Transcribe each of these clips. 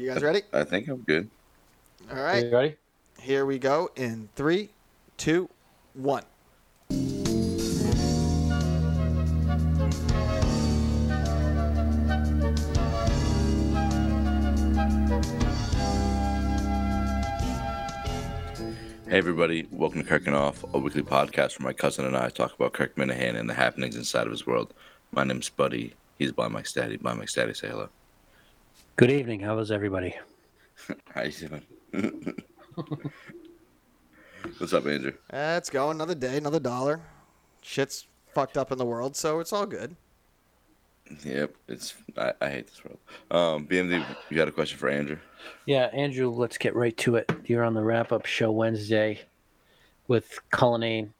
You guys ready? I think I'm good. All right. You ready? Here we go in three, two, one. Hey everybody, welcome to Kirkin Off, a weekly podcast where my cousin and I talk about Kirk Minihane and the happenings inside of his world. My name's Buddy. He's by Mike Staddy. By Mike Staddy, say hello. Good evening. How was everybody? How you doing? What's up, Andrew? Let's go. Another day, another dollar. Shit's fucked up in the world, so it's all good. Yep, it's I, I hate this world. Um, BMD, you got a question for Andrew? Yeah, Andrew, let's get right to it. You're on the wrap up show Wednesday with Cullinane.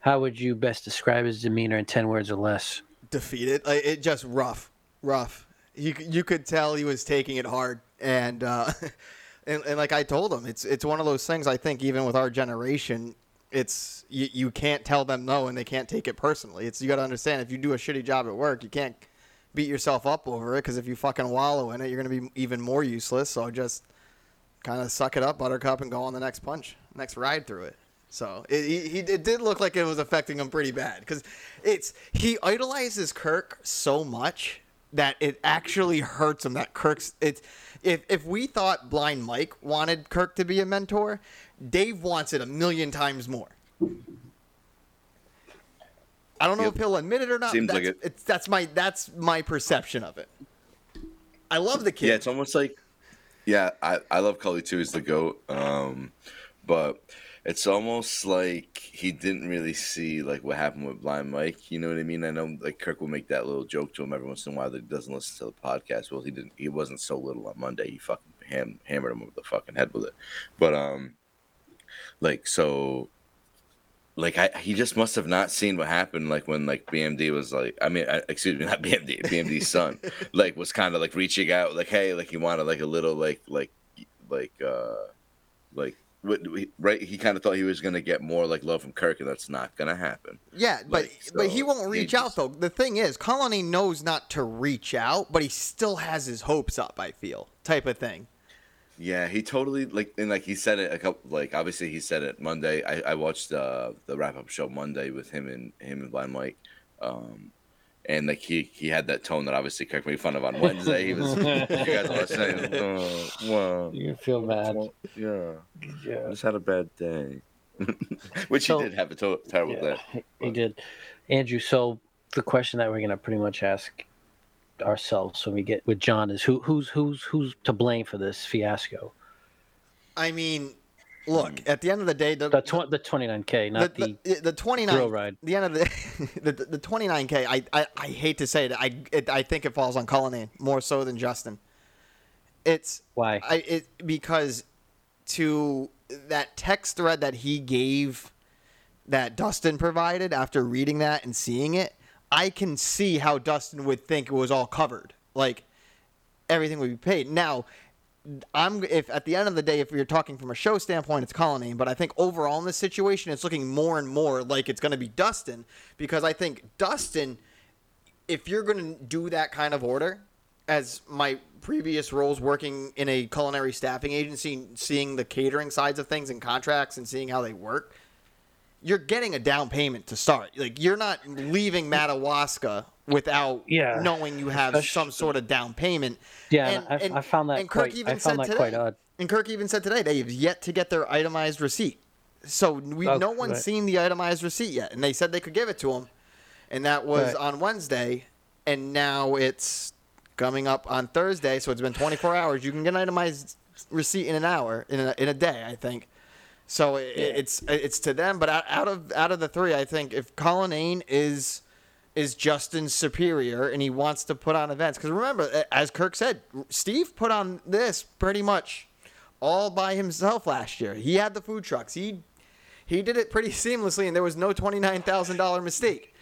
How would you best describe his demeanor in 10 words or less? Defeated. Like, it just rough, rough. You you could tell he was taking it hard, and uh, and, and like I told him, it's it's one of those things. I think even with our generation, it's you, you can't tell them no, and they can't take it personally. It's you got to understand if you do a shitty job at work, you can't beat yourself up over it because if you fucking wallow in it, you're gonna be even more useless. So just kind of suck it up, Buttercup, and go on the next punch, next ride through it. So it, he, it did look like it was affecting him pretty bad because it's he idolizes Kirk so much that it actually hurts him. That Kirk's it's if if we thought Blind Mike wanted Kirk to be a mentor, Dave wants it a million times more. I don't know Yep. if he'll admit it or not. Seems that's, like it. It's, that's my that's my perception of it. I love the kid. Yeah, it's almost like yeah, I, I love Cully too, he's the GOAT. Um but it's almost like he didn't really see like what happened with Blind Mike. You know what I mean? I know like Kirk will make that little joke to him every once in a while that he doesn't listen to the podcast. Well, he didn't. He wasn't so little on Monday. He fucking ham, hammered him over the fucking head with it. But um, like so, like I he just must have not seen what happened. Like when like BMD was like, I mean, I, excuse me, not BMD, BMD's son, like was kind of like reaching out, like hey, like he wanted like a little like like like uh like right he kind of thought he was gonna get more like love from Kirk and that's not gonna happen Yeah, but Like, but he won't reach out just- though. The thing is, Colony knows not to reach out, but he still has his hopes up. I feel type of thing. yeah he totally like and like he said it a couple like obviously he said it Monday I, I watched uh the wrap up show Monday with him and him and Blind Mike um and like he he had that tone that obviously Kirk made fun of on Wednesday he was you guys were saying oh, wow You feel bad. yeah I Yeah. just had a bad day which So- he did have a to- terrible Yeah, day he- he did. Andrew, so the question that we're going to pretty much ask ourselves when we get with John is who who's who's who's to blame for this fiasco? I mean, look mm. at the end of the day, the The tw- the 29k, not the, the, the, the 29 thrill ride. the end of the the, the 29k I, I I hate to say it I it, I think it falls on Cullinane more so than Justin it's why? I it because to that text thread that he gave that Dustin provided after reading that and seeing it I can see how Dustin would think it was all covered like everything would be paid now I'm if at the end of the day, if you're talking from a show standpoint, it's Cullinane, but I think overall in this situation, it's looking more and more like it's going to be Dustin because I think Dustin, if you're going to do that kind of order, as my previous roles working in a culinary staffing agency, seeing the catering sides of things and contracts and seeing how they work, you're getting a down payment to start. Like you're not leaving Madawaska without Yeah. knowing you have some sort of down payment. Yeah, I- I found that quite- I found that quite odd. And Kirk even said today they've yet to get their itemized receipt. So we Oh, no one's right. seen the itemized receipt yet, and they said they could give it to him, and that was Right. on Wednesday, and now it's coming up on Thursday. So it's been 24 hours. You can get an itemized receipt in an hour, in a, in a day, I think. So it, it's it's to them, but out, out of out of the three, I think if Cullinane is is Justin's superior and he wants to put on events, because remember, as Kirk said, Steve put on this pretty much all by himself last year. He had the food trucks. He he did it pretty seamlessly, and there was no twenty nine thousand dollar mistake.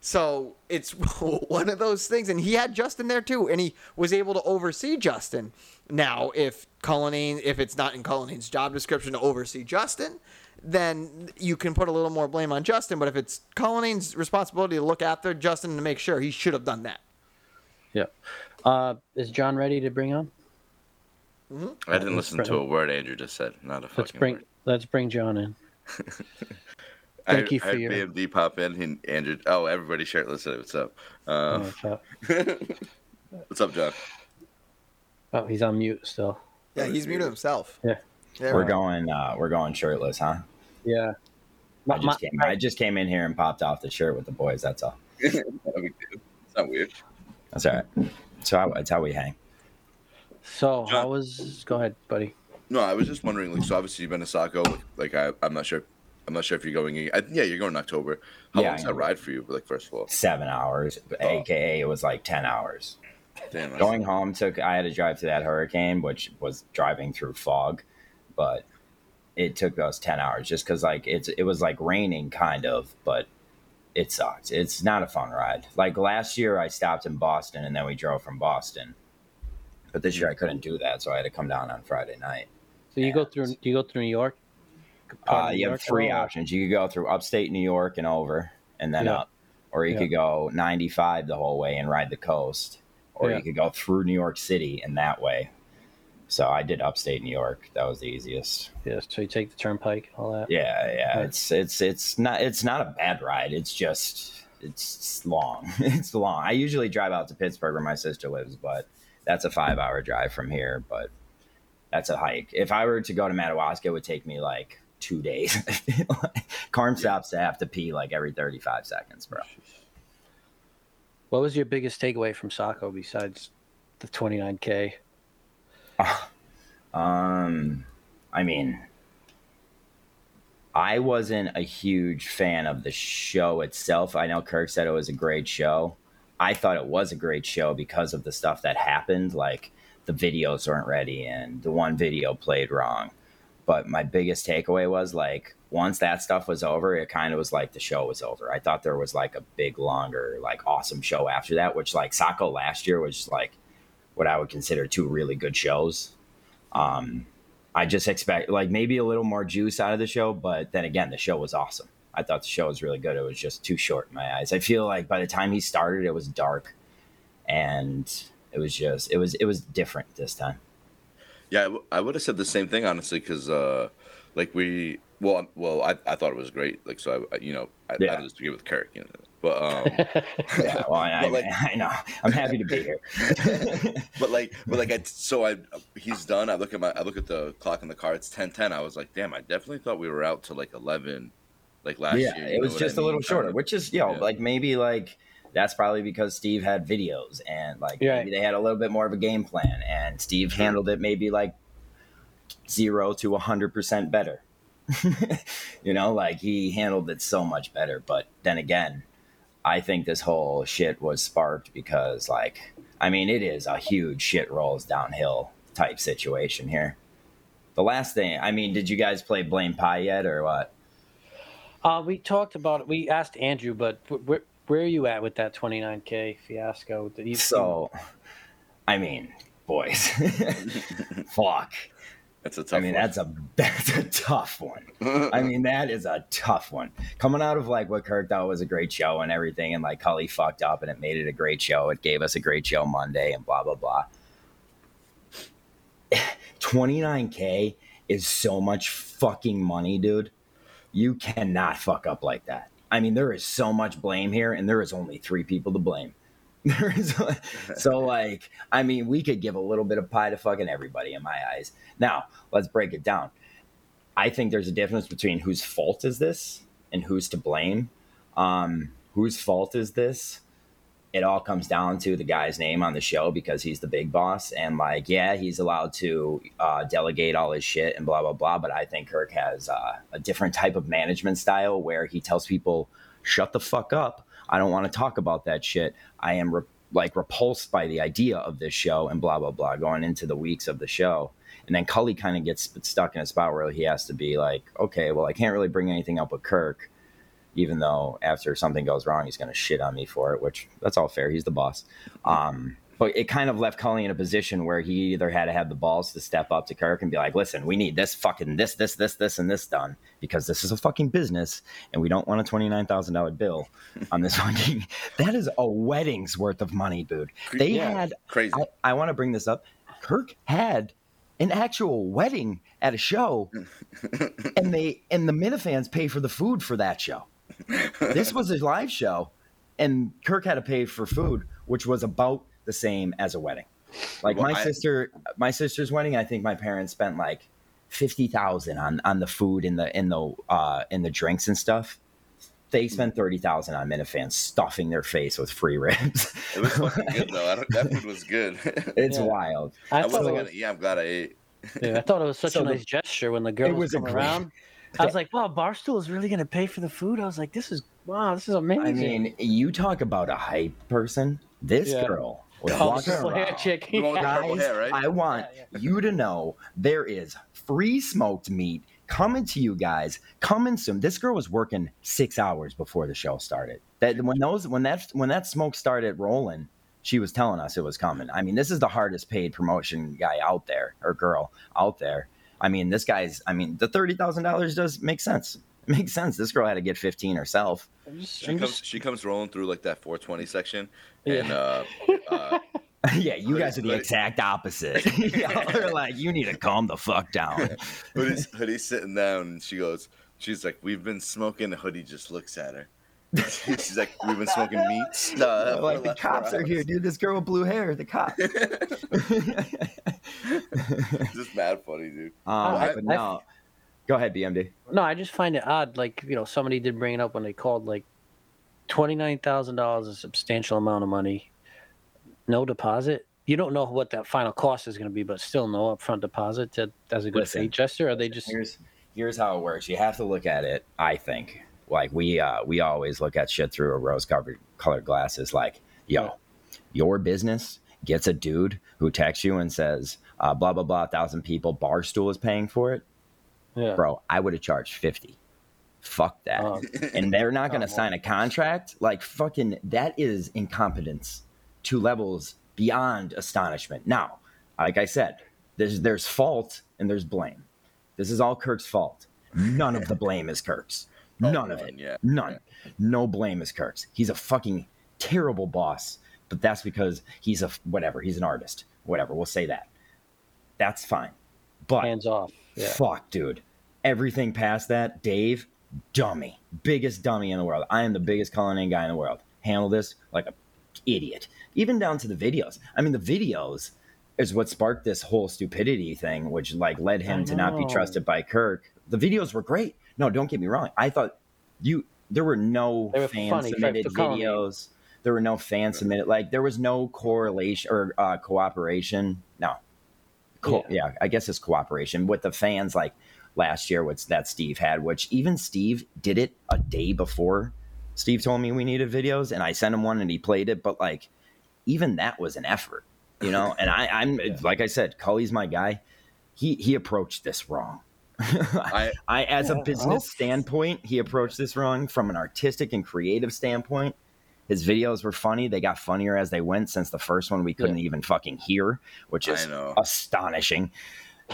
So it's one of those things, and he had Justin there too, and he was able to oversee Justin. Now, if Cullinane, if it's not in Cullinane's job description to oversee Justin, then you can put a little more blame on Justin. But if it's Cullinane's responsibility to look after Justin to make sure, he should have done that. Yeah. Uh, is John ready to bring on? I didn't listen Let's to a word Andrew just said. Not a fucking Let's bring word. let's bring John in. I, Thank you I for had your- BMD pop in. He, Andrew. Oh, everybody shirtless. today. What's up? Uh, Oh, so- what's up, John? oh, he's on mute still. Yeah, he's muted himself. Yeah. Yeah, We're right. going. Uh, we're going shirtless, huh? Yeah. I just came. I just came in here and popped off the shirt with the boys. That's all. Not a big deal. It's not weird. That's all right. So how, that's how we hang. so John- how was? Go ahead, buddy. No, I was just wondering. Like, so obviously you've been to Saco. Like, like I, I'm not sure. I'm not sure if you're going. in- I, yeah, you're going in October. How Yeah, long's I that ride for you? Like, first of all, Seven hours, oh. aka it was like ten hours. damn. Going home took. I had to drive to that hurricane, which was driving through fog, but it took us ten hours just because like it's it was like raining kind of, but it sucked. It's not a fun ride. Like last year, I stopped in Boston and then we drove from Boston, but this year I couldn't do that, so I had to come down on Friday night. So you go through? Do you go through New York? Uh, New you have three options. You could go through upstate New York and over, and then Yeah. up, or you Yeah. could go 95 the whole way and ride the coast, or Yeah. you could go through New York City and that way. So I did upstate New York. That was the easiest. Yeah. So you take the turnpike, all that. Yeah, yeah. Right. It's it's it's not it's not a bad ride. It's just it's long. it's long. I usually drive out to Pittsburgh where my sister lives, but that's a five hour drive from here. But that's a hike. If I were to go to Madawaska, it would take me like two days. Carm stops to have to pee like every thirty five seconds, bro. What was your biggest takeaway from Saco besides the 29k? Um, I mean, I wasn't a huge fan of the show itself. I know Kirk said it was a great show. I thought it was a great show because of the stuff that happened, like the videos weren't ready and the one video played wrong. But my biggest takeaway was like once that stuff was over, it kind of was like the show was over. I thought there was like a big, longer, like awesome show after that, which like Saco last year was like what I would consider two really good shows. Um, I just expect like maybe a little more juice out of the show, but then again, the show was awesome. I thought the show was really good. It was just too short in my eyes. I feel like by the time he started, it was dark, and it was just it was it was different this time. Yeah, I, w- I would have said the same thing honestly, because uh, like we, well, well, I, I thought it was great. Like, so I, you know, I, Yeah. I with Kirk, you know, but um, Yeah, well, I, But, like- I, I know. I'm happy to be here. but like, but like, I so I he's done. I look at my, I look at the clock in the car. It's ten ten. I was like, damn, I definitely thought we were out to like eleven, like last yeah, year. you it was what I just a little shorter, which is you know Yeah. like maybe like that's probably because Steve had videos and like Yeah. maybe they had a little bit more of a game plan, and Steve Sure. handled it maybe like zero to a hundred percent better. you know, like he handled it so much better. But then again, I think this whole shit was sparked because like I mean it is a huge shit rolls downhill type situation here. The last thing, I mean, did you guys play Blame Pie yet or what? Uh, we talked about it. We asked Andrew, but where where are you at with that 29k fiasco? You, So, I mean, boys, fuck. That's a tough. I mean, one. that's a that's a tough one. I mean, that is a tough one. Coming out of like what Kirk thought was a great show and everything, and like Cully fucked up and it made it a great show. It gave us a great show Monday and blah blah blah. 29k is so much fucking money, dude. You cannot fuck up like that. I mean, there is so much blame here, and there is only three people to blame. So like, I mean, we could give a little bit of pie to fucking everybody in my eyes. Now, let's break it down. I think there's a difference between whose fault is this and who's to blame. Um, whose fault is this? It all comes down to the guy's name on the show because he's the big boss. And like, yeah, he's allowed to uh, delegate all his shit and blah blah blah. But I think Kirk has uh, a different type of management style where he tells people, "Shut the fuck up. I don't want to talk about that shit. I am re- like repulsed by the idea of this show and blah blah blah." Going into the weeks of the show, and then Cully kind of gets stuck in a spot where he has to be like, "Okay, well, I can't really bring anything up with Kirk." even though after something goes wrong, he's going to shit on me for it, which that's all fair. He's the boss. Um, but it kind of left Cully in a position where he either had to have the balls to step up to Kirk and be like, listen, we need this fucking this, this, this, this, and this done because this is a fucking business and we don't want a $29,000 bill on this fucking. that is a wedding's worth of money, dude. They Yeah. had, crazy. I, I want to bring this up. Kirk had an actual wedding at a show, and they and the Minifans pay for the food for that show. This was a live show, and Kirk had to pay for food, which was about the same as a wedding. Like Well, my I- sister, my sister's wedding, I think my parents spent like fifty thousand on on the food and the in the uh in the drinks and stuff. They spent thirty thousand on Minifans stuffing their face with free ribs. It was fucking good though. I don't, that food was good. it's Yeah. wild. I, I wasn't it gonna was, eat. I'm glad I ate. yeah, I thought it was such So a the- nice gesture when the girl was a around. I was like, wow, Barstool is really going to pay for the food. I was like, this is wow, this is amazing. I mean, you talk about a hype person. This Yeah. girl was the walking purple hair around. chick. The one with the Yeah. purple Guys, hair, right? I want you to know there is free smoked meat coming to you guys. Coming soon. This girl was working six hours before the show started. That when those when that when that smoke started rolling, she was telling us it was coming. I mean, this is the hardest paid promotion guy out there or girl out there. I mean, this guy's. I mean, the thirty thousand dollars does make sense. It makes sense. This girl had to get fifteen herself. I'm just, She I'm comes. just- She comes rolling through like that 420 section, Yeah. And uh, uh, yeah, you But guys are the but it- exact opposite. Y'all are like, you need to calm the fuck down. Hoodie's, Hoodie's sitting down, and she goes, she's like, "We've been smoking." Hoodie just looks at her. she's like, "We've been smoking meat." For like the cops are here, dude. This girl with blue hair, the cop. just mad funny, dude. um, I- but I- no. Go ahead, BMD. no, I just find it odd. Like you know, somebody did bring it up when they called. Like twenty nine thousand dollars, is a substantial amount of money. No deposit. You don't know what that final cost is going to be, but still no upfront deposit to, as a good Listen. faith gesture. Are they just Here's here's how it works. You have to look at it. I think like we uh, we always look at shit through a rose covered colored glasses. Like, yo, Yeah. your business gets a dude who texts you and says, uh, blah blah blah, thousand people. Barstool is paying for it, yeah? bro. I would have charged fifty. Fuck that. Oh, and they're not going to sign a contract. Like fucking, that is incompetence to levels beyond astonishment. Now, like I said, there's there's fault and there's blame. This is all Kirk's fault. None of the blame is Kirk's. Oh, None of it. yeah, None. No blame is Kirk's. He's a fucking terrible boss, but that's because he's a whatever. He's an artist. Whatever. We'll say that. That's fine. But hands off. Yeah. Fuck, dude. Everything past that, Dave, dummy. Biggest dummy in the world. I am the biggest Cullinane guy in the world. Handle this like a idiot. Even down to the videos. I mean, the videos is what sparked this whole stupidity thing, which like led him to not be trusted by Kirk. The videos were great. No, don't get me wrong. I thought you there were no were fan funny, submitted videos. There were no fan submitted like there was no correlation or uh, cooperation. No. Co- yeah, I guess it's cooperation with the fans like last year, which that Steve had, which even Steve did it a day before Steve told me we needed videos, and I sent him one and he played it. But like, even that was an effort, you know. And I, I'm like I said, Cully's my guy. He he approached this wrong. I I, as a business well- standpoint, he approached this wrong. From an artistic and creative standpoint, his videos were funny. They got funnier as they went. Since the first one, we couldn't even fucking hear, which is astonishing.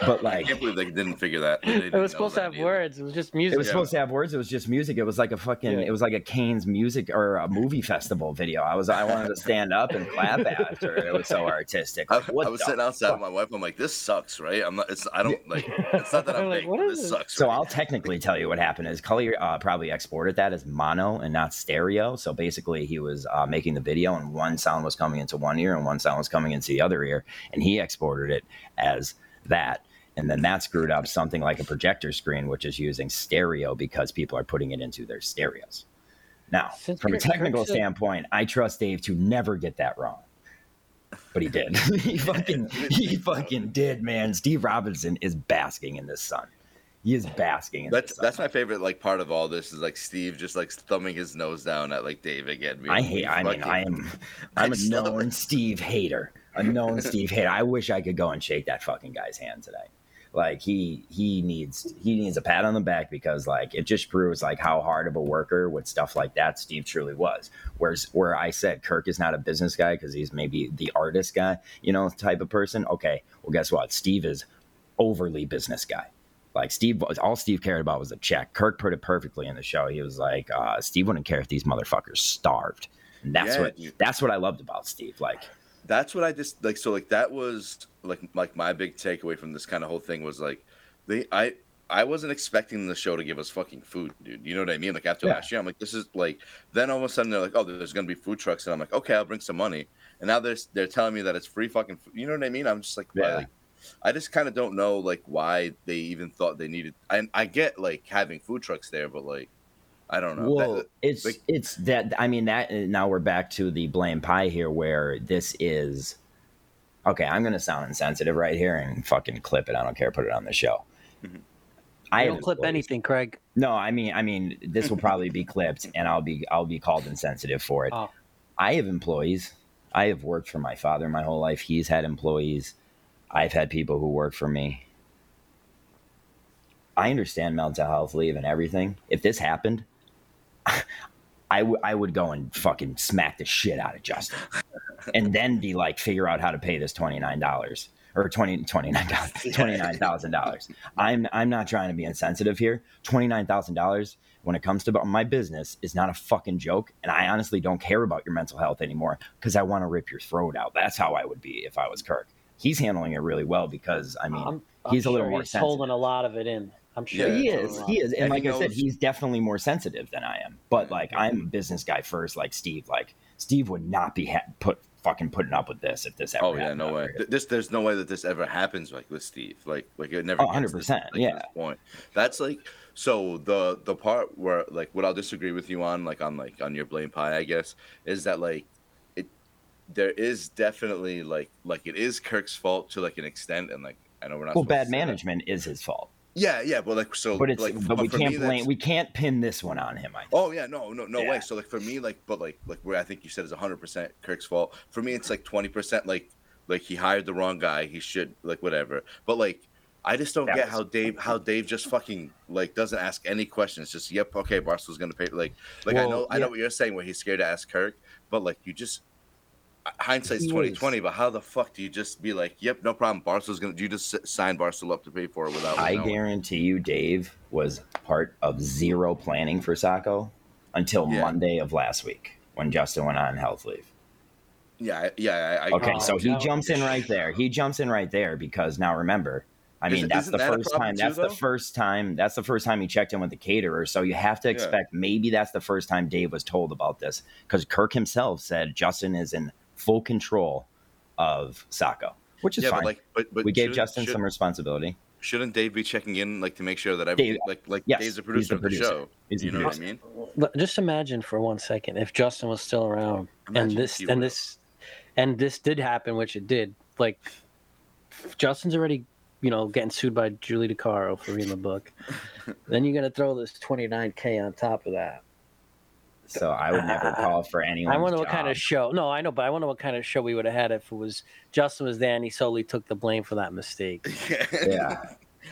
But like, I can't believe they didn't figure that. They It didn't was supposed to have either. words. It was just music. it was Yeah. supposed to have words. It was just music. It was like a fucking. Yeah. It was like a Kane's music or a movie festival video. I was. I wanted to stand up and clap after. It was so artistic. I, Like, what I was sitting outside fuck? with my wife. I'm like, this sucks, right? I'm not. It's. I don't like. It's not that I'm I'm like, big. what but is this this? sucks. So right? I'll technically tell you what happened is Cully uh, probably exported that as mono and not stereo. So basically, he was uh, making the video, and one sound was coming into one ear, and one sound was coming into the other ear, and he exported it as that. And then that screwed up something like a projector screen, which is using stereo because people are putting it into their stereos. Now, Since from a Kirk- Kirk technical said- standpoint, I trust Dave to never get that wrong. But he did. he fucking he fucking did, man. Steve Robinson is basking in the sun. He is basking in That's the sun. that's my favorite like part of all this is like Steve just like thumbing his nose down at like Dave again. being I hate. I mean, fucking-" I am. I'm a known. Steve hater. A known Steve hater. I wish I could go and shake that fucking guy's hand today. Like he he needs he needs a pat on the back because like it just proves like how hard of a worker with stuff like that Steve truly was. Whereas where I said Kirk is not a business guy because he's maybe the artist guy, you know, type of person. Okay, well guess what? Steve is overly business guy. Like Steve, all Steve cared about was a check. Kirk put it perfectly in the show. He was like, uh, Steve wouldn't care if these motherfuckers starved. And that's Yeah, what that's what I loved about Steve. Like that's what I just like. So like that was like like my big takeaway from this kind of whole thing was like they I I wasn't expecting the show to give us fucking food, dude. You know what I mean? Like after Yeah. last year, I'm like, this is like. Then all of a sudden they're like, oh, there's gonna be food trucks, and I'm like, okay, I'll bring some money. And now they're they're telling me that it's free fucking. Food. You know what I mean? I'm just like, Yeah. like I just kind of don't know like why they even thought they needed. I I get like having food trucks there, but like I don't know. Well, That- it's like- it's that. I mean that. Now we're back to the blame pie here, where this is. Okay, I'm gonna sound insensitive right here and fucking clip it. I don't care. Put it on the show. I I don't clip employees. anything, Craig. No, I mean, I mean, this will probably be clipped, and I'll be I'll be called insensitive for it. Oh. I have employees. I have worked for my father my whole life. He's had employees. I've had people who work for me. I understand mental health leave and everything. If this happened, I, w- I would go and fucking smack the shit out of Justin, and then be like, figure out how to pay this twenty nine dollars or 20 $29 $29,000. I'm I'm not trying to be insensitive here. $29,000 when it comes to my business is not a fucking joke and I honestly don't care about your mental health anymore cuz I want to rip your throat out. That's how I would be if I was Kirk. He's handling it really well because I mean, I'm, I'm he's a little sure more he's holding a lot of it in. I'm sure Yeah, he is. He is. And he like I said, he's definitely more sensitive than I am. But like I'm a business guy first like Steve. Like Steve would not be ha- put fucking putting up with this if this ever Oh yeah, no way. Th- This there's no way that this ever happens like with Steve. Like like it never. Oh, 100%, like, yeah. point. That's like so the the part where like what I'll disagree with you on like on like on your blame pie I guess is that like it there is definitely like like it is Kirk's fault to like an extent and like I know we're not. Well, bad management is his fault. Yeah, yeah, but like so. But it's like, but we can't me, blame we can't pin this one on him. I think. Oh yeah, no, no, no way. So like for me, like, but like, like where I think you said is hundred percent Kirk's fault. For me, it's like twenty percent. Like, like he hired the wrong guy. He should like whatever. But like, I just don't That get was- how Dave, how Dave just fucking like doesn't ask any questions. Just yep, okay, Barstool's gonna pay. Like, like I Well, know, I know what you're saying. Where he's scared to ask Kirk, but like you just. Hindsight's He twenty is. twenty, but how the fuck do you just be like, "Yep, no problem." Barstool's gonna. Do you just sign Barstool up to pay for it without? I knowing? guarantee you, Dave was part of zero planning for Saco until Yeah. Monday of last week when Justin went on health leave. Yeah, yeah. I, I Okay, Oh, so he no. jumps in right there. He jumps in right there because now remember, I mean Isn't- that's the that first time. too, That's the first time. That's the first time he checked in with the caterer. So you have to Yeah. expect maybe that's the first time Dave was told about this because Kirk himself said Justin is in full control of Saco, which is yeah, fine. but like, but, but we gave shouldn't- Justin should- some responsibility. Shouldn't Dave be checking in, like, to make sure that I Dave, like, like yes, Dave's a producer the of the producer. show. He's the you know what I mean? Just imagine for one second if Justin was still around Imagine and this and this and this did happen, which it did. Like Justin's already, you know, getting sued by Julie DiCaro for reading the book. then you're gonna throw this 29k on top of that. So I would never call for anyone. I wonder what kind of show. No, I know, but I wonder what kind of show we would have had if it was Justin was there and he solely took the blame for that mistake. Yeah,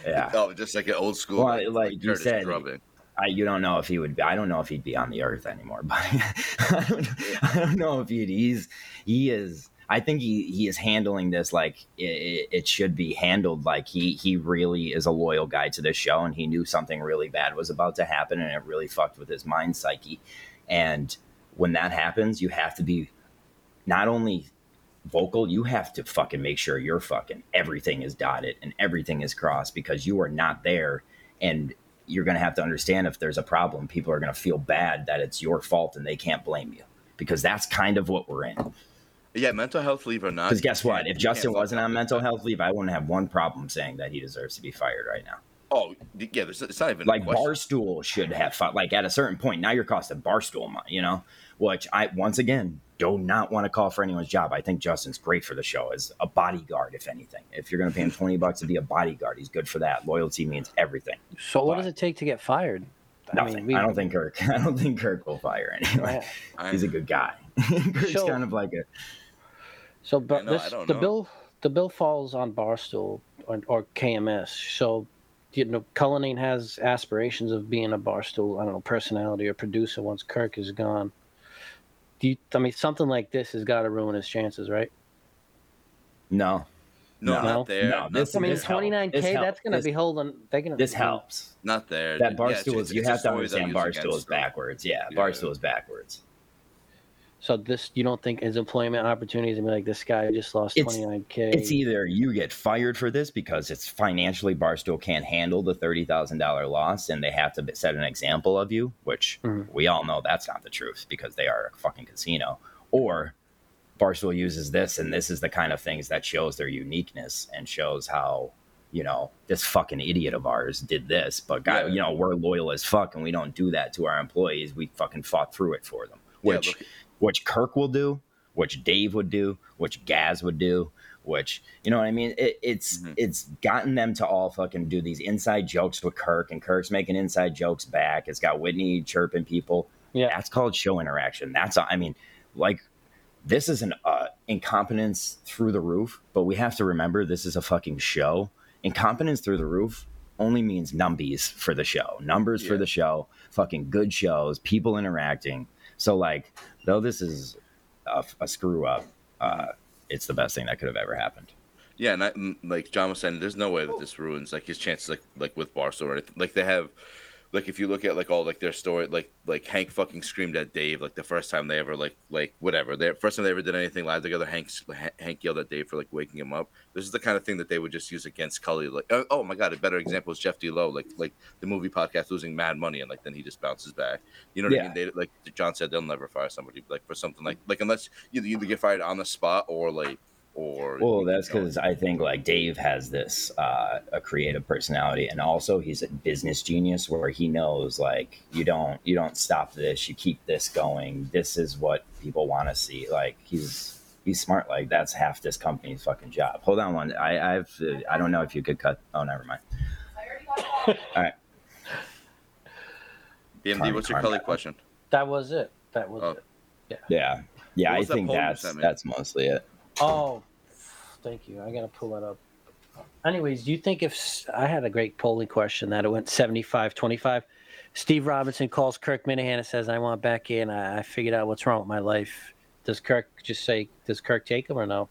yeah. Oh, just like an old school, Well, like, like you Curtis said, drubbing. I, you don't know if he would. Be, I don't know if he'd be on the earth anymore. But I, don't, I don't know if he'd. He's he is. I think he, he is handling this like it, it should be handled. Like he he really is a loyal guy to this show, and he knew something really bad was about to happen, and it really fucked with his mind psyche. And when that happens, you have to be not only vocal, you have to fucking make sure you're fucking everything is dotted and everything is crossed because you are not there. And you're going to have to understand if there's a problem people are going to feel bad that it's your fault and they can't blame you because that's kind of what we're in. Yeah, mental health leave or not. because guess what? if justin wasn't on mental health leave i wouldn't have one problem saying that he deserves to be fired right now yeah, there's, it's not even like barstool should have fu- like at a certain point now you're costing barstool money you know? Which i once again do not want to call for anyone's job. I think justin's great for the show as a bodyguard if anything. If you're going to pay him 20 bucks to be a bodyguard he's good for that. Loyalty means everything. So what But- does it take to get fired? nothing. we- I don't think kirk i don't think kirk will fire anyone I- he's a good guy. Kirk's So- kind of like a So, but know, I this the know. bill the bill falls on Barstool or, or KMS. So, you know, Cullinane has aspirations of being a Barstool, I don't know, personality or producer once Kirk is gone. Do you? I mean, something like this has got to ruin his chances, right? no no, No. not there. No, not, this- I mean, this twenty nine k. helps. That's going to be holding. They're going to. this helps not there. that Yeah, barstool it's- is you have to understand goes barstool is backwards yeah Yeah. barstool is backwards So this, you don't think his employment opportunities? I mean, like this guy just lost twenty nine k. It's either you get fired for this because it's financially Barstool can't handle the thirty thousand dollar loss, and they have to set an example of you, which Mhm. we all know that's not the truth because they are a fucking casino. Or Barstool uses this, and this is the kind of things that shows their uniqueness and shows how you know this fucking idiot of ours did this, but guy, Yeah. you know we're loyal as fuck, and we don't do that to our employees. We fucking fought through it for them, Yeah, which look- which Kirk will do, which Dave would do, which Gaz would do, which you know what I mean. It, it's Mhm. it's gotten them to all fucking do these inside jokes with Kirk, and Kirk's making inside jokes back. It's got Whitney chirping people. Yeah. that's called show interaction. That's I mean, like this is an uh, incompetence through the roof. But we have to remember this is a fucking show. Incompetence through the roof only means numbies for the show, numbers for the show, fucking good shows, people interacting. So like, though this is a, a screw up, uh, it's the best thing that could have ever happened. Yeah, and I, mm, like John was saying, there's no way that this ruins like his chances, like like with Barstool or anything. Like they have, like if you look at like all like their story, like like Hank fucking screamed at Dave like the first time they ever like like whatever. The first time they ever did anything live together, Hank Hank yelled at Dave for like waking him up. This is the kind of thing that they would just use against Cully. Like oh, oh my god, a better example is Jeff D. Lowe, like like the movie podcast losing mad money and like then he just bounces back. You know what I mean? They like John said, they'll never fire somebody like for something like like unless you you either get fired on the spot or like or Well, that's because I think like Dave has this uh, a creative personality, and also he's a business genius where he knows like you don't you don't stop this, you keep this going. This is what people want to see. Like he's he's smart. Like that's half this company's fucking job. Hold on one. I I've uh, I don't know if you could cut. Oh, never mind. All right. BMD, Carmen, what's your Carmen. Cully question? That was it. That was Oh. it. Yeah. Yeah, What I think that's sent me? that's mostly it. Oh, thank you. I gotta pull that up. Anyways, do you think if I had a great polling question that it went 75 25? Steve Robinson calls Kirk Minihane and says, I want back in. I, I figured out what's wrong with my life. Does Kirk just say, does Kirk take him or no?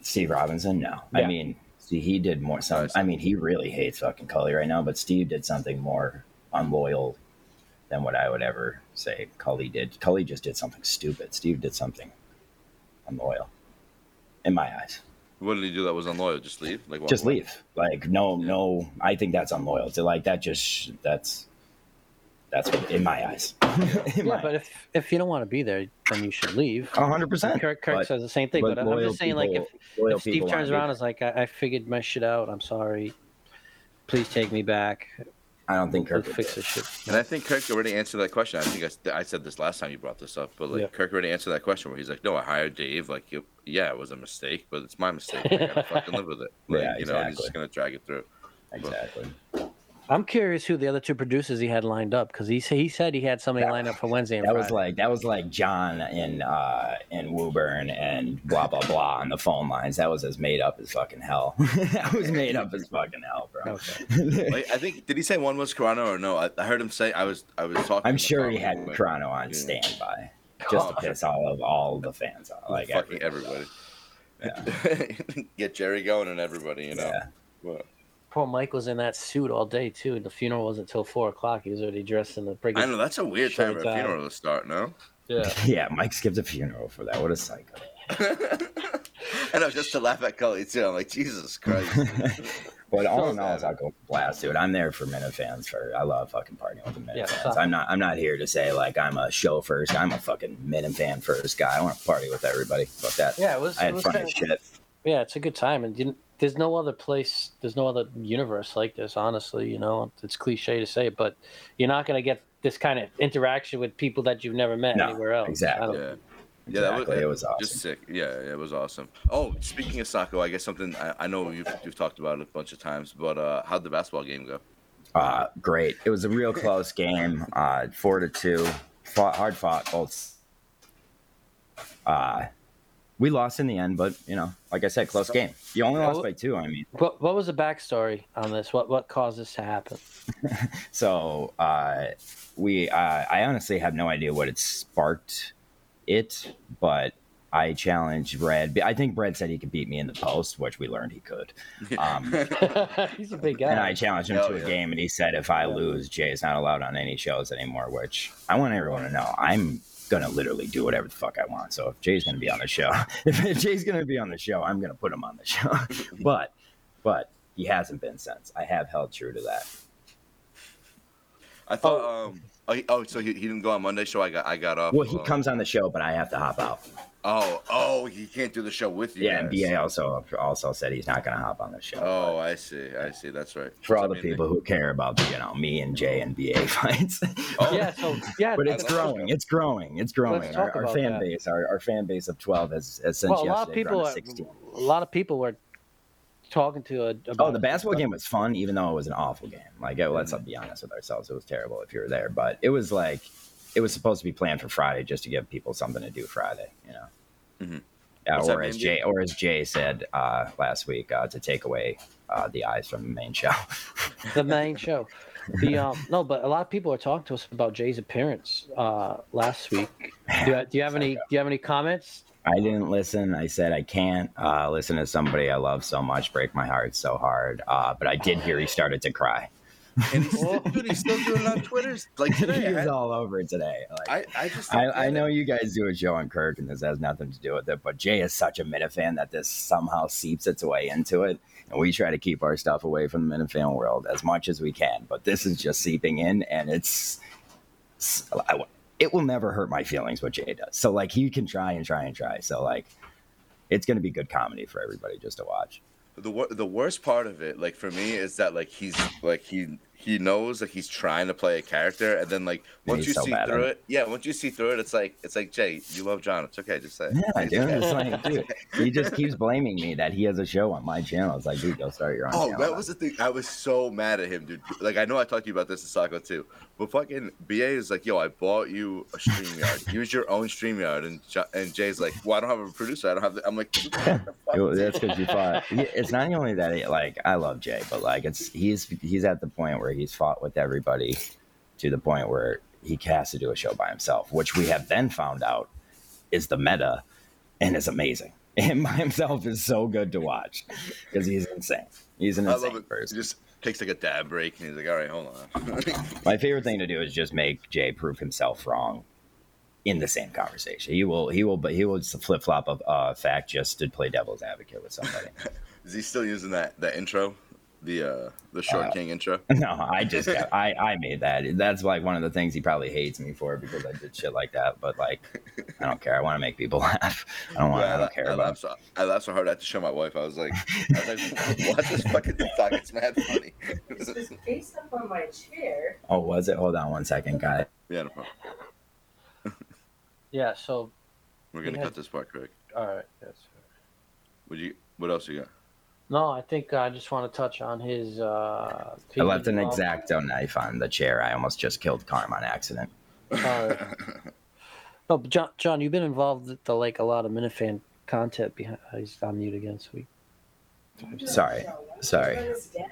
Steve Robinson, no. I mean, see, he did more. Some, I mean, he really hates fucking Cully right now. But Steve did something more unloyal than what I would ever say Cully did. Cully just did something stupid. Steve did something unloyal, in my eyes. What did he do that was unloyal? Just leave? Like walk Just away? leave. Like, no, Yeah. no. I think that's unloyal. So, like, that just that's that's what, in my eyes. in Yeah, my but if, if you don't want to be there, then you should leave. hundred percent. Kirk, Kirk but- says the same thing, but, I'm just saying, like, if, if Steve turns around and there. is like, I, I figured my shit out. I'm sorry. Please take me back. I don't think Kirk would fix this it. shit. And I think Kirk already answered that question. I think I said this last time you brought this up, but like Yeah. Kirk already answered that question where he's like, "No, I hired Dave. Like, you, yeah, it was a mistake, but it's my mistake. I gotta fucking live with it. Like, Yeah, you know, he's just gonna drag it through." Exactly. I'm curious who the other two producers he had lined up because he sa- he said he had somebody That- lined up for Wednesday and That Friday. was like that was like John in uh in Woburn and blah blah blah on the phone lines. That was as made up as fucking hell. that was made up as fucking hell, bro. Okay. Like, I think did he say one was Corano or no? I, I heard him say I was I was talking. I'm sure he had with- Chrono on Yeah. standby just to Oh, piss all of all the fans off. Like fucking everybody. everybody. Get Jerry going and everybody, you know. Yeah. But- Poor Mike was in that suit all day too. The funeral wasn't until four o'clock. He was already dressed in the brig. I know that's a weird time for a funeral to start. No. Yeah. Yeah, Mike skipped a funeral for that. What a psycho. And I know, just to laugh at Cully too. I'm like, Jesus Christ. But all So in all, it's sad. all go blast, dude. I'm there for Minifans. For I love fucking partying with the Minute Yeah, fans. so- I'm not. I'm not here to say like I'm a show first. I'm a fucking Minifan first guy. I want to party with everybody. Fuck that. Yeah, it was. I it had was fun kinda- as shit. Yeah, it's a good time, and you, there's no other place, there's no other universe like this. Honestly, you know, it's cliche to say, it, but you're not gonna get this kind of interaction with people that you've never met No, anywhere else. exactly. I don't- Yeah. Yeah, that was, Exactly. It was awesome. just sick. Yeah, it was awesome. Oh, speaking of Saco, I guess something I, I know you've, you've talked about it a bunch of times, but uh, how'd the basketball game go? Uh, great. It was a real close game. Uh, four to two. Fought, hard fought both. Uh, we lost in the end, but you know, like I said, close game. You only lost by two. I mean, What What was the backstory on this? What What caused this to happen? so uh, we. Uh, I honestly have no idea what it sparked it, but I challenged Brad. I think Brad said he could beat me in the post, which we learned he could. Um, He's a big guy. And I challenged him Hell to a yeah. game, and he said if I lose, Jay is not allowed on any shows anymore. Which I want everyone to know. I'm gonna literally do whatever the fuck I want. So if Jay's gonna be on the show, if Jay's gonna be on the show, I'm gonna put him on the show. but but he hasn't been since. I have held true to that. I thought. Um. Oh, he, oh so he, he didn't go on Monday show. I got I got off. Well, he uh, comes on the show, but I have to hop out. Oh oh he can't do the show with you. Yeah, and guys. BA also also said he's not gonna hop on the show. Oh, I see. I see. That's right. for all the mean, people who care about you know me and Jay and BA fights. Oh, Yeah, so yeah, but it's Let's- growing. It's growing. It's growing. Our, our fan that. base, our, our fan base of twelve has, has since well, a lot of yesterday people, grown are, sixteen. a lot of people were talking to a, about Oh, the basketball game was fun, even though it was an awful game. Like, it, let's Mm-hmm. be honest with ourselves, it was terrible if you were there. But it was like, it was supposed to be planned for Friday just to give people something to do Friday, you know. Mhm. Yeah, What's or as Jay, or as Jay said uh, last week, uh, to take away uh, the eyes from the main show. the main show. The um no, but a lot of people are talking to us about Jay's appearance uh last week. Do you, do you have any do you have any comments? I didn't listen. I said I can't uh, listen to somebody I love so much break my heart so hard. Uh, but I did hear he started to cry. And he's still, dude, he's still doing it on Twitter. Like he today. was I, all over today. Like, I, I just. I, I know you guys do a show on Kirk, and this has nothing to do with it. But Jay is such a Minifan that this somehow seeps its way into it, and we try to keep our stuff away from the Minifan world as much as we can. But this is just seeping in, and it's, it's- it will never hurt my feelings what Jay does. So like he can try and try and try. So like, it's going to be good comedy for everybody just to watch. The the worst part of it, like for me, is that like he's like he he knows that he's trying to play a character, and then like once you so see through it. yeah, once you see through it, it's like it's like Jay, you love John. It's okay, just say. Yeah, dude. okay. It's like, dude, he just keeps blaming me that he has a show on my channel. It's like, dude, go start your own Oh, that was the thing. I was so mad at him, dude. Like, I know I talked to you about this in Saco too, but fucking BA is like, yo, I bought you a StreamYard. Use your own StreamYard. And, and Jay's like, well, I don't have a producer. I don't have the. I'm like, what the fuck? It- that's because you thought It's not only that, he, like, I love Jay, but like, it's he's he's at the point where he's fought with everybody to the point where he has to do a show by himself, which we have then found out is the meta and is amazing. And by himself is so good to watch because he's insane. He's an I insane love it. He just takes like a dab break and he's like, all right, hold on. My favorite thing to do is just make Jay prove himself wrong in the same conversation. He will, he will, but he will just flip flop a uh, fact just to play devil's advocate with somebody. is he still using that that intro, the uh the Short Uh, King intro? No, I just I I made that. That's like one of the things he probably hates me for because I did shit like that. But like, I don't care. I want to make people laugh. I don't want. Yeah, I I, don't care I, about. laughed so, I laughed so hard I had to show my wife. I was like, I was like, watch this fucking TikTok. It's mad funny. This was based up on my chair. Oh, was it? Hold on one second, guy. yeah, no problem. Yeah, so We're gonna Yeah. cut this part quick. all right. That's, Would you? What else you got? No, I think I just want to touch on his. Uh, I left an exacto knife on the chair. I almost just killed Carm on accident. Sorry. No, but John, John, you've been involved with the, like a lot of Minifan content behind. He's on mute again, sweet. Sorry, sorry. Turn this down.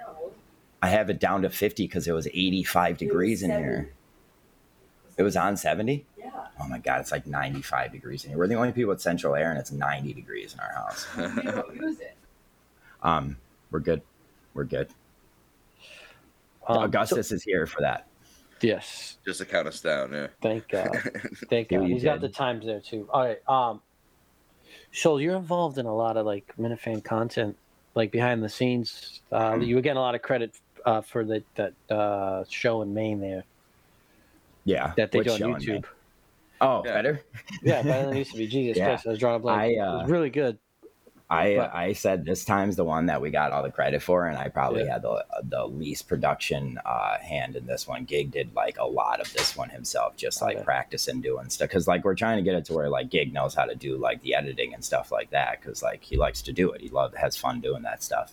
I have it down to fifty because it was eighty-five degrees in here. It was on seventy. Yeah. Oh my god, it's like ninety-five degrees in here. We're the only people with central air, and it's ninety degrees in our house. You don't use it. Um, we're good. We're good. Um, Augustus is here for that. yes, Just to count us down, yeah. thank God. Thank God. you He's got the times there too. All right. Um, so you're involved in a lot of like Minifan content, like behind the scenes. Uh, Mm-hmm. you were getting a lot of credit uh, for the, that uh, show in Maine there Yeah, that they which do on show in YouTube. Oh, Yeah. better. Yeah, better than it used to be. Jesus Yeah. Christ, I was drawing a blank. I, it uh, was really good. I But- I said this time's the one that we got all the credit for, and I probably Yeah. had the the least production uh, hand in this one. Gig did like a lot of this one himself, just like Okay. practicing doing stuff. Because like we're trying to get it to where like Gig knows how to do like the editing and stuff like that. Because like he likes to do it. He love has fun doing that stuff.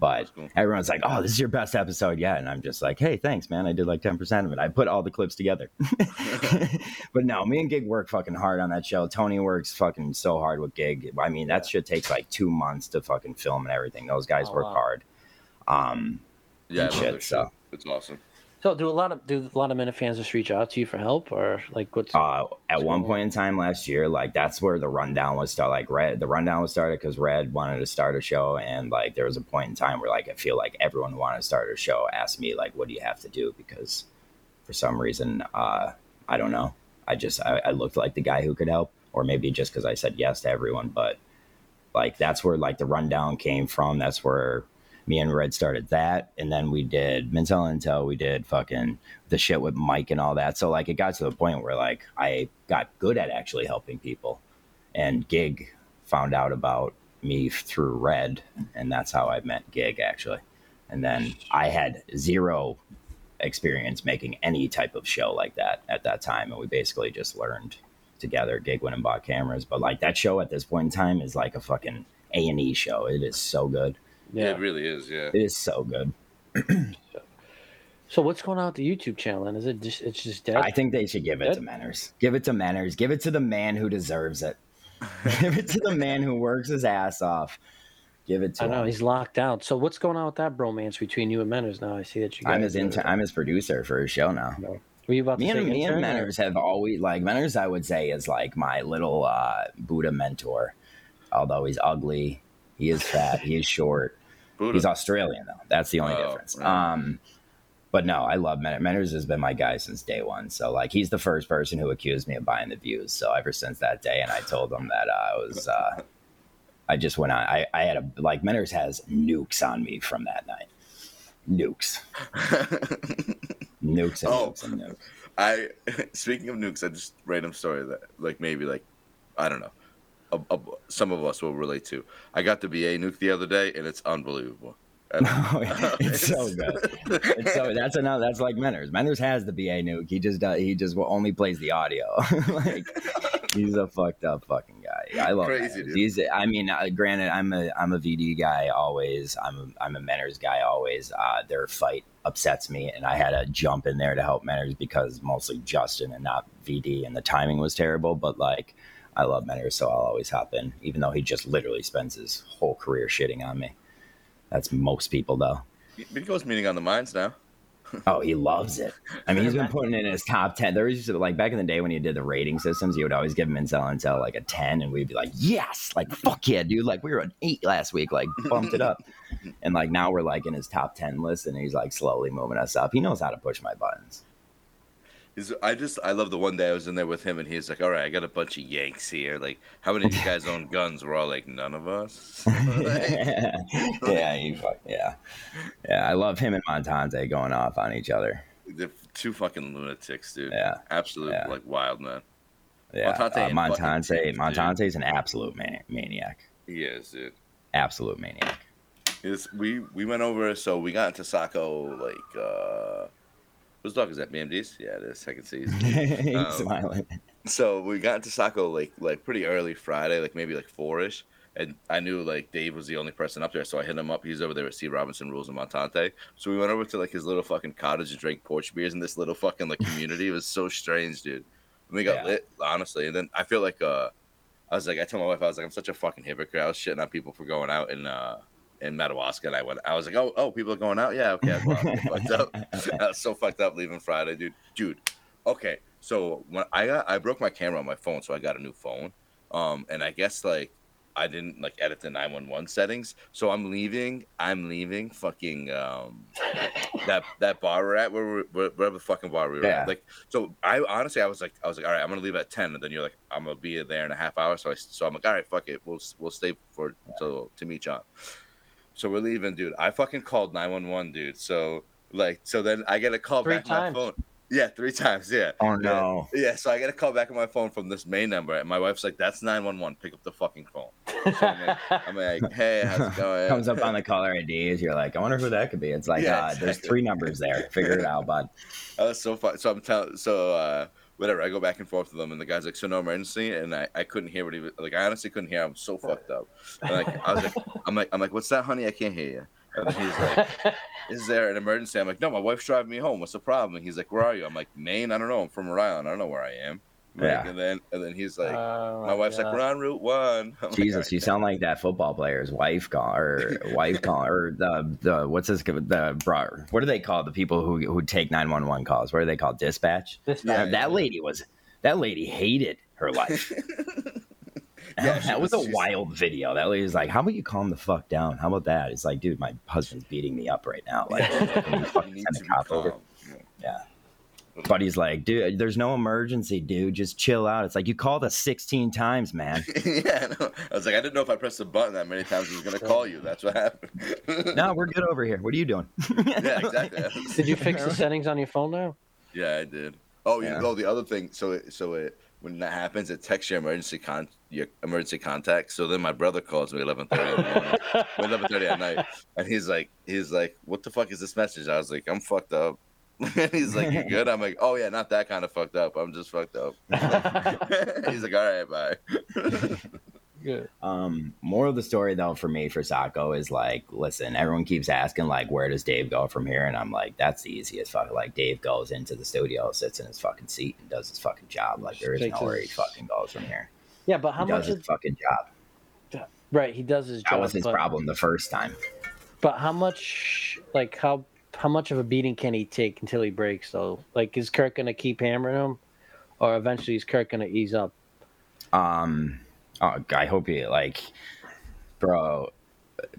But everyone's like, "Oh, this is your best episode yet," and I'm just like, "Hey, thanks, man. I did like ten percent of it. I put all the clips together." but no, me and Gig work fucking hard on that show. Tony works fucking so hard with Gig. I mean, that shit takes like two months to fucking film and everything. Those guys Oh, work wow. hard. Um, Yeah, shit, so. shit. It's awesome. So do a lot of do a lot of Minifans just reach out to you for help or like what's uh, at one cool. point in time last year, like that's where the rundown was start. Like Red, the rundown was started because Red wanted to start a show, and like there was a point in time where like I feel like everyone who wanted to start a show asked me like, "What do you have to do?" Because for some reason, uh, I don't know. I just I, I looked like the guy who could help, or maybe just because I said yes to everyone. But like that's where like the rundown came from. That's where me and Red started that, and then we did Mental Intel. We did fucking the shit with Mike and all that. So like it got to the point where like I got good at actually helping people, and Gig found out about me through Red, and that's how I met Gig actually. And then I had zero experience making any type of show like that at that time, and we basically just learned together. Gig went and bought cameras, but like that show at this point in time is like a fucking A and E show. It is so good. Yeah, it really is. Yeah. It is so good. So what's going on with the YouTube channel? And is it just it's just dead? I think they should give it to Good. Manners. Give it to Manners. Give it to the man who deserves it. give it to the man who works his ass off. Give it to I know him. he's locked down. So what's going on with that bromance between you and Menners now? I see that you. Guys I'm his intern. I'm his producer for his show now. Were you about to Me say and me and intern, or- Menners have always like Menners. I would say is like my little uh, Buddha mentor. Although he's ugly, he is fat, he is short. Buddha. He's Australian though. That's the only Oh, difference. right. Um, but no, I love Menners. Menners has been my guy since day one. So like, he's the first person who accused me of buying the views. So ever since that day, and I told him that uh, I was, uh, I just went on. I, I had a like Menners has nukes on me from that night. Nukes, nukes, and Oh. nukes and nukes. I speaking of nukes, I just random story that like maybe like I don't know, a, a, some of us will relate to. I got the BA nuke the other day, and it's unbelievable. And- Oh, it's so good. It's so that's another. That's like Menners. Menners has the BA nuke. He just does. He just only plays the audio. like he's a fucked up fucking guy. I love Crazy, dude. He's. I mean, uh, granted, I'm a I'm a VD guy always. I'm a, I'm a Menners guy always. Uh, their fight upsets me, and I had to jump in there to help Menners because mostly Justin and not VD, and the timing was terrible. But like. I love Menners, so I'll always hop in, even though he just literally spends his whole career shitting on me. That's most people, though. He goes meeting on the mines now. Oh, he loves it. I mean, he's been putting in his top 10. There was like back in the day when you did the rating systems, you would always give him Intel Intel like a 10, and we'd be like, yes, like, fuck yeah, dude. Like, we were an eight last week, like, bumped it up. And like, now we're like in his top 10 list, and he's like slowly moving us up. He knows how to push my buttons. He's, I just I love the one day I was in there with him, and he's like, "All right, I got a bunch of Yanks here. Like, how many of you guys own guns?" We're all like, "None of us." yeah, he fuck, yeah. Yeah, I love him and Montante going off on each other. They're two fucking lunatics, dude. Yeah. absolute Yeah. like wild man. Yeah, Montante uh, Montante. Montante's an absolute mani- maniac. He is, dude. Absolute maniac. Is we we went over so we got into Saco like uh whose dog is that? BMD's? Yeah, it is second season. He's Um, smiling. so we got into Saco like like pretty early Friday, like maybe like four ish. And I knew like Dave was the only person up there, so I hit him up. He's over there at C. Robinson Rules and Montante. So we went over to like his little fucking cottage and drank porch beers in this little fucking like community. it was so strange, dude. And we got Yeah. lit, honestly. And then I feel like uh I was like I told my wife I was like I'm such a fucking hypocrite. I was shitting on people for going out and uh in Madawaska, and I went. I was like, "Oh, oh, people are going out. Yeah, okay." Well, fucked up. I was so fucked up leaving Friday, dude. Dude, okay. So when I got, I broke my camera on my phone, so I got a new phone. Um, and I guess like I didn't like edit the nine one one settings, so I'm leaving. I'm leaving. Fucking um, that that bar we're at, where we're, where- wherever the fucking bar we were Yeah. at. Like, so I honestly, I was like, I was like, all right, I'm gonna leave at ten, and then you're like, I'm gonna be there in a half hour. So I, so I'm like, all right, fuck it, we'll we'll stay for to to meet John. So we're leaving, dude. I fucking called 911, dude. So like, so then I get a call Three back on my phone. Yeah, three times. Yeah. Oh no. Yeah, so I get a call back on my phone from this main number, and my wife's like, "That's 911. Pick up the fucking phone." So I'm like, I'm like "Hey, how's it going?" Comes up on the caller IDs. You're like, I wonder who that could be. It's like, Yeah, uh, there's three numbers there. Figure it out, bud. I was so fun. So I'm telling, so uh, whatever. I go back and forth with them, and the guy's like, "So no emergency," and I, I couldn't hear what he was like. I honestly couldn't hear. I'm so fucked up. And like I was like, I'm like, I'm like, "What's that, honey? I can't hear you." And he's like, "Is there an emergency?" I'm like, "No, my wife's driving me home. What's the problem?" And he's like, "Where are you?" I'm like, "Maine. I don't know. I'm from Rhode Island. I don't know where I am." Like, Yeah. And then and then he's like, Oh, my wife's like, "We're on Route One." I'm like, Jesus, "All right, you sound like that football player's wife call or wife call or the the what's this the bro, what do they call the people who who take nine one one calls? What are they called? Dispatch. This Yeah, that lady was that lady hated her life. Yeah, that was, was- a she's- wild video. That lady's like, "How about you calm the fuck down? How about that?" It's like, dude, my husband's beating me up right now. Like, you You need send to a be over? calm. Yeah. Buddy's like, dude, there's no emergency, dude. Just chill out. It's like you called us 16 times, man. yeah, no. I was like, I didn't know if I pressed the button that many times, it was gonna call you. That's what happened. no, we're good over here. What are you doing? yeah, exactly. Did you fix the settings on your phone now? Yeah, I did. Oh, Yeah. you know the other thing. So, it, so it when that happens, it texts your emergency con your emergency contact. So then my brother calls me eleven thirty, eleven thirty at night, and he's like, he's like, what the fuck is this message? I was like, I'm fucked up. And he's like, you good? I'm like, oh yeah, not that kind of fucked up. I'm just fucked up. he's like, all right, bye. Good. Um, moral of the story though for me for Saco is like, listen, everyone keeps asking like, where does Dave go from here? And I'm like, that's the easiest fucking. Like, Dave goes into the studio, sits in his fucking seat, and does his fucking job. Like, there is Takes nowhere he fucking goes from here. Yeah, but how he much? does his Is, fucking job. right, he does his job. That was his but, problem the first time. But how much? Like how? How much of a beating can he take until he breaks? Though, like, is Kirk gonna keep hammering him, or eventually is Kirk gonna ease up? Um, oh, I hope he like, bro.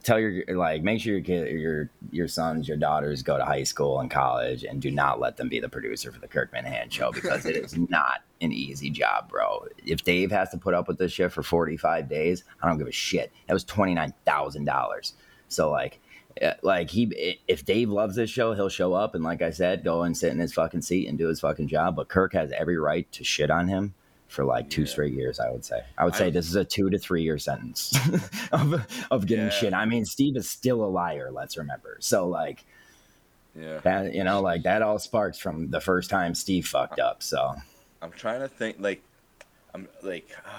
Tell your like, make sure your kid, your your sons, your daughters go to high school and college, and do not let them be the producer for the Kirk Minihane Show because it is not an easy job, bro. If Dave has to put up with this shit for forty five days, I don't give a shit. That was twenty nine thousand dollars. So like. Eh, Like he, if Dave loves this show, he'll show up and, like I said, go and sit in his fucking seat and do his fucking job. But Kirk has every right to shit on him for like two Yeah. straight years. I would say. I would say I- this is a two to three year sentence of of getting Yeah. shit. I mean, Steve is still a liar. Let's remember. So like Yeah, that, you know, like that all sparks from the first time Steve fucked up. So I'm trying to think. Like, I'm like, uh,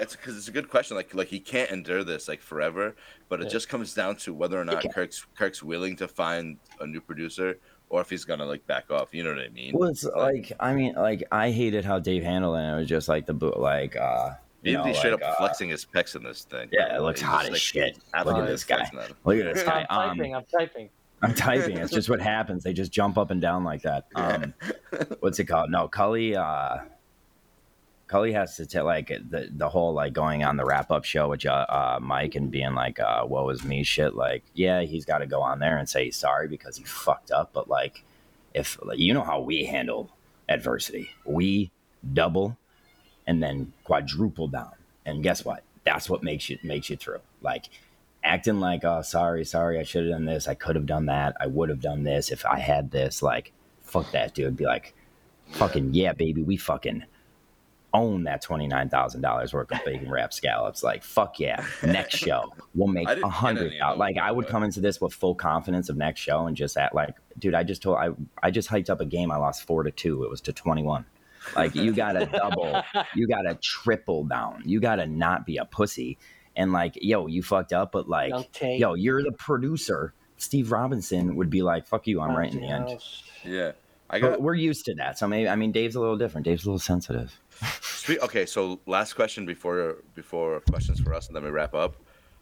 that's because it's a good question. Like, like he can't endure this like forever, but it Yeah. just comes down to whether or not. Kirk's Kirk's willing to find a new producer or if he's gonna like back off. You know what I mean? well, it's like I mean, like I hated how Dave handled it. It was just like the boot, like uh, you know, He's straight like, up uh, flexing his pecs in this thing. Yeah, it looks He's hot just, as like, shit. Look at this guy. flexing. Look at this guy. I'm Um, typing. I'm typing. I'm typing. It's just what happens. They just jump up and down like that. Um, what's it called? No, Cully. Uh, Cully has to tell like the the whole like going on the wrap up show with uh, uh, Mike and being like, uh, "What was me?" Shit. Like, yeah, he's got to go on there and say he's sorry because he fucked up. But like, if like, you know how we handle adversity, we double and then quadruple down. And guess what? That's what makes you makes you through. Like acting like, oh, sorry, sorry, I should have done this. I could have done that. I would have done this if I had this. Like, fuck that, dude. Be like, fucking yeah, baby, we fucking own that twenty nine thousand dollars worth of bacon wrap scallops. Like, fuck yeah. Next show, we'll make a hundred. Like, I would come into this with full confidence of next show and just at like, dude, I just told I I just hyped up a game. I lost four to two. It was to twenty one. Like, you gotta double you gotta triple down. You gotta not be a pussy. And like, yo, you fucked up, but like, yo, you're the producer. Steve Robinson would be like, "Fuck you, I'm right in the end." Yeah, I got. We're used to that, so maybe I mean Dave's a little different. Dave's a little sensitive. Sweet. Okay, so last question before before questions for us, and then we wrap up.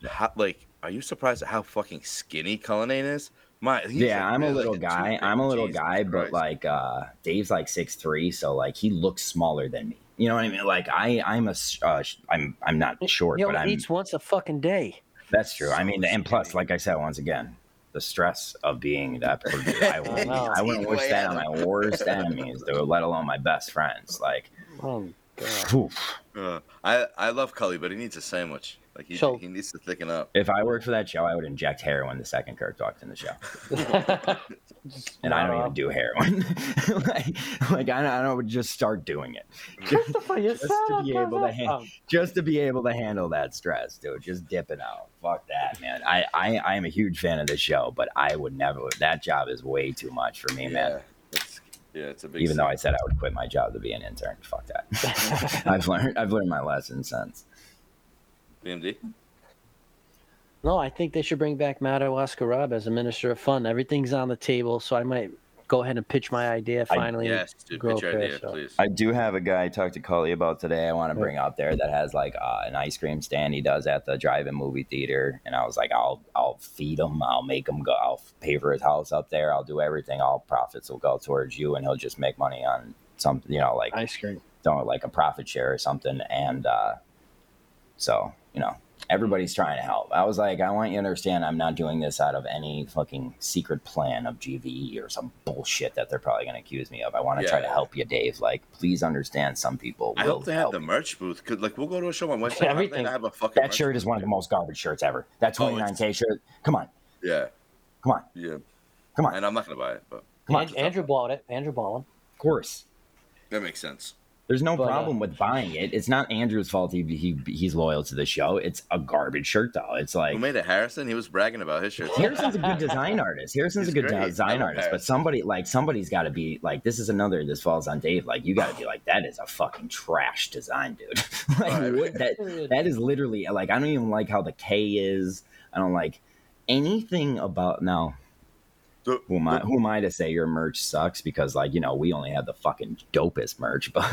How, like, are you surprised at how fucking skinny Cullinane is? My, he's yeah, like I'm a little like guy. I'm a little Jesus guy, but like uh Dave's like six three, so like he looks smaller than me. You know what I mean? Like I, I'm a, s- uh, sh- I'm, I'm not short, He but only I'm. eats once a fucking day. That's true. I mean, and plus, like I said once again, the stress of being that producer, I wouldn't. I wouldn't wish Way that on my worst enemies, dude. Let alone my best friends. Like, Oh god. Uh, I I love Cully, but he needs a sandwich. Like he, So- he needs to thicken up. if I worked for that show, I would inject heroin the second Kirk walked in the show, and I don't even do heroin. like, like I, don't- I don't just start doing it. Christopher, you Just to be able to hand- just to be able to handle that stress, dude. Just dip it out. Fuck that, man. I, I, I am a huge fan of this show, but I would never. That job is way too much for me, man. Yeah, it's, yeah, it's a big. Even though I said I would quit my job to be an intern. Fuck that. I've learned. I've learned my lesson since. BMD. No, I think they should bring back Mato Ascarab as a minister of fun. Everything's on the table, so I might go ahead and pitch my idea I- finally. Yes, dude, pitch your up idea, so. please. I do have a guy I talked to Cully about today. I want to bring out there that has like uh, an ice cream stand he does at the drive-in movie theater, and I was like, I'll I'll feed him. I'll make him go. I'll pay for his house up there. I'll do everything. All profits will go towards you, and he'll just make money on something. You know, like Ice cream. don't like a profit share or something. And uh, so you know, Everybody's trying to help. I was like, I want you to understand I'm not doing this out of any fucking secret plan of GVE or some bullshit that they're probably going to accuse me of. I want to try to help you, Dave. Like, please understand some people I will hope they have the merch booth. Cause like we'll go to a show on Wednesday. Why don't Everything. Have a fucking That merch shirt is one of the most garbage shirts ever. That Oh, 29K shirt. Come on. Yeah, Come on. yeah. Come on. And I'm not gonna buy it, but Come on. Andrew bought it. Andrew bought Of course. that makes sense. There's no But, uh, problem with buying it. It's not Andrew's fault. He, he he's loyal to the show. It's a garbage shirt though. It's like Who made it? Harrison. He was bragging about his shirt. Harrison's a good design artist. Harrison's He's a good great. Design love artist, but somebody like somebody's got to be like this is another. This falls on Dave. Like you got to be like that is a fucking trash design, dude. like Right. what, that that is literally like I don't even like how the K is. I don't like anything about now. The- Who am I? the- Who am I to say your merch sucks? Because like you know we only have the fucking dopest merch, but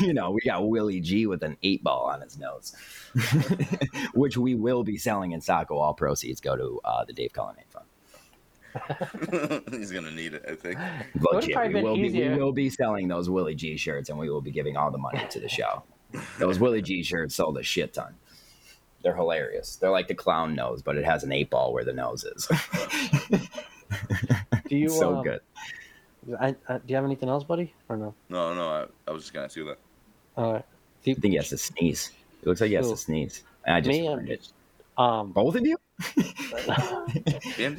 you know we got Willie G with an eight ball on his nose, which we will be selling in Saco. All proceeds go to uh, the Dave Cullinane Fund. He's gonna need it. I think. would've Legit, probably we been will, be, we will be selling those Willie G shirts, and we will be giving all the money to the show. Those Willie G shirts sold a shit ton. They're hilarious. They're like the clown nose, but it has an eight ball where the nose is. It. Do you so um, good. I, I, do you have anything else, buddy, or no? No, no. I, I was just gonna ask you that. All right. Do I think he has to sneeze. It looks like he has to sneeze. I just me, heard I'm it. um. Both of you?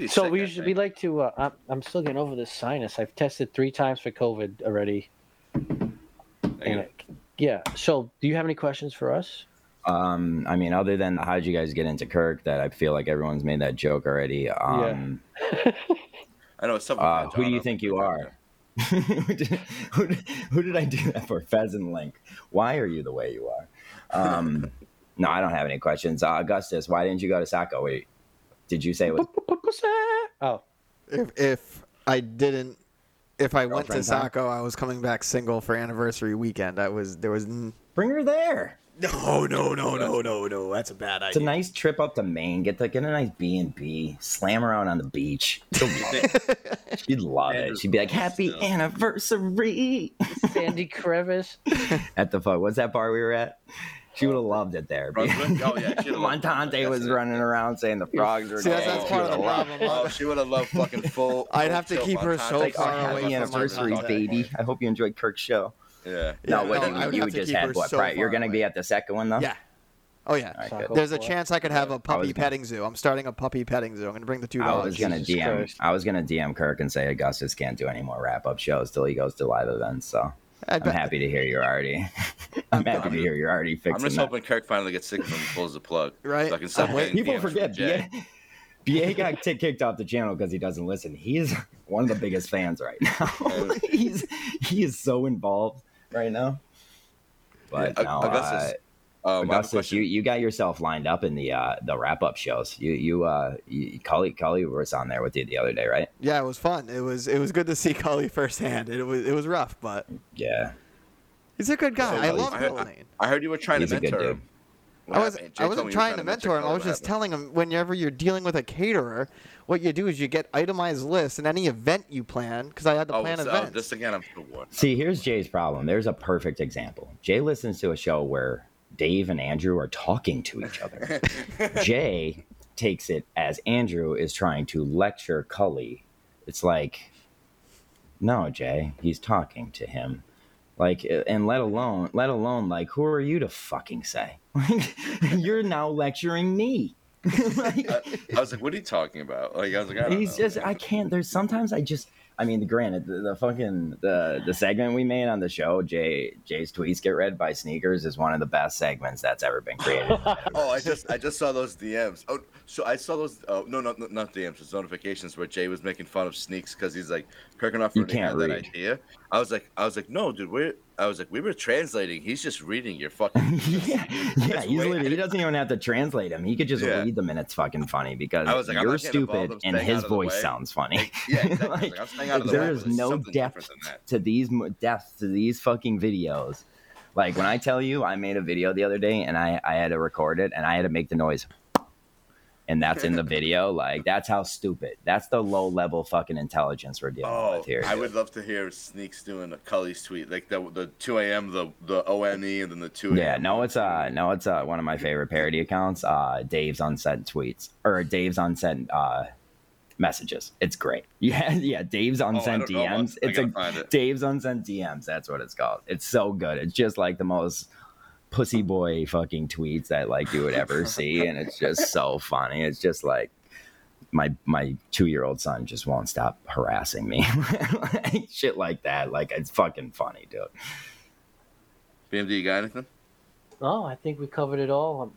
So sick, we should we like to. Uh, I'm, I'm still getting over this sinus. I've tested three times for COVID already. And it- yeah. So, do you have any questions for us? Um, I mean, other than how did you guys get into Kirk? That I feel like everyone's made that joke already. Um, I know it's tough. with uh, who do you think you are? who, did, who, who did I do that for? Pheasant Link. Why are you the way you are? Um, no, I don't have any questions. Uh, Augustus, why didn't you go to Saco? Wait, did you say it was Oh, If if I didn't, if I went to Girlfriend? Saco, I was coming back single for anniversary weekend. I was there was n- bring her there? no no no no no no. That's a bad idea. It's a nice trip up to Maine. Get to get a nice B and B. Slam around on the beach. She'll love it. She'd love it. She'd be like, "Happy still. anniversary!" Sandy Crevice. at the fuck. What's that bar we were at? She would have loved it there. Brunswick? Oh, yeah, she'd have loved Montante was That's it. running around saying the frogs were. See, that's- that's part of the problem. Oh, she would have loved fucking full. I'd have to full keep her so Like, oh, far away happy anniversary, baby. I hope you enjoyed Kirk's show. Yeah. Yeah, no, no, you, I would you have to just keep had her what? so pri- you're gonna be at the second one though. Yeah. Oh yeah. All right, Saco. There's a chance I could have a puppy was gonna- petting zoo. I'm starting a puppy petting zoo. I'm gonna bring the two I was gonna DM. Christ. I was gonna DM Kirk and say Augustus can't do any more wrap up shows till he goes to live events. So I I'm happy to hear you're already. I'm happy to hear you're already fixing I'm just that. hoping Kirk finally gets sick of him and pulls the plug. Right. So I can stop I'm People DMs forget BA, BA got t- kicked off the channel because he doesn't listen. He is one of the biggest fans right now. He's he is so involved right now. But Yeah, no, Augustus, uh, Um, I have Augustus, you, you got yourself lined up in the uh, the wrap up shows. You you uh you, Cully Cully was on there with you the other day, right? Yeah, it was fun. It was it was good to see Cully firsthand. It was it was rough, but Yeah, he's a good guy. I Cully's- love I heard- I heard you were trying He's to mentor him. What I was happened? Jay I told wasn't me you were trying to mentor him. I was just happened? telling him whenever you're dealing with a caterer, what you do is you get itemized lists in any event you plan because I had to Oh, plan so, events. this again, I'm still warned. See, here's Jay's problem. There's a perfect example. Jay listens to a show where Dave and Andrew are talking to each other. Jay takes it as Andrew is trying to lecture Cully. It's like, no, Jay, he's talking to him. Like, and let alone, let alone, like, who are you to fucking say? You're now lecturing me. like, I, I was like, "What are you talking about?" Like, I was like, I don't He's know. just I can't. There's sometimes I just. I mean, granted, the, the fucking the the segment we made on the show, Jay Jay's tweets get read by sneakers, is one of the best segments that's ever been created. Oh, I just I just saw those DMs. Oh, so I saw those. Oh no, no, no, not DMs. It's notifications where Jay was making fun of sneaks because he's like You already had can't that read. idea. I was like, I was like, no, dude, we're. I was like, we were translating. He's just reading your fucking. yeah, yeah. He doesn't even have to translate him. He could just Yeah. read them, and it's fucking funny because I was like, you're not getting involved. stupid and his the voice sounds funny. Yeah, exactly. Like, like, I'm staying out of the is no depth different than that. to these depth to these fucking videos. Like when I tell you, I made a video the other day and I I had to record it and I had to make the noise. And that's in the video. Like that's how stupid. That's the low level fucking intelligence we're dealing Oh, with here. I dude. would love to hear Sneaks doing a Cully's tweet, like the the two a.m. the the O N E and then the two. Yeah, no, it's uh, no, it's uh, one of my favorite parody accounts. Uh, Dave's unsent tweets or Dave's unsent uh, messages. It's great. Yeah, yeah, Dave's Oh, I unsent don't know about- DMs. It's a it. Dave's unsent DMs. That's what it's called. It's so good. It's just like the most pussy boy fucking tweets that like you would ever see, and it's just so funny. It's just like my my two year old son just won't stop harassing me, like, shit like that. Like it's fucking funny, dude. BMD, you got anything? Oh, I think we covered it all.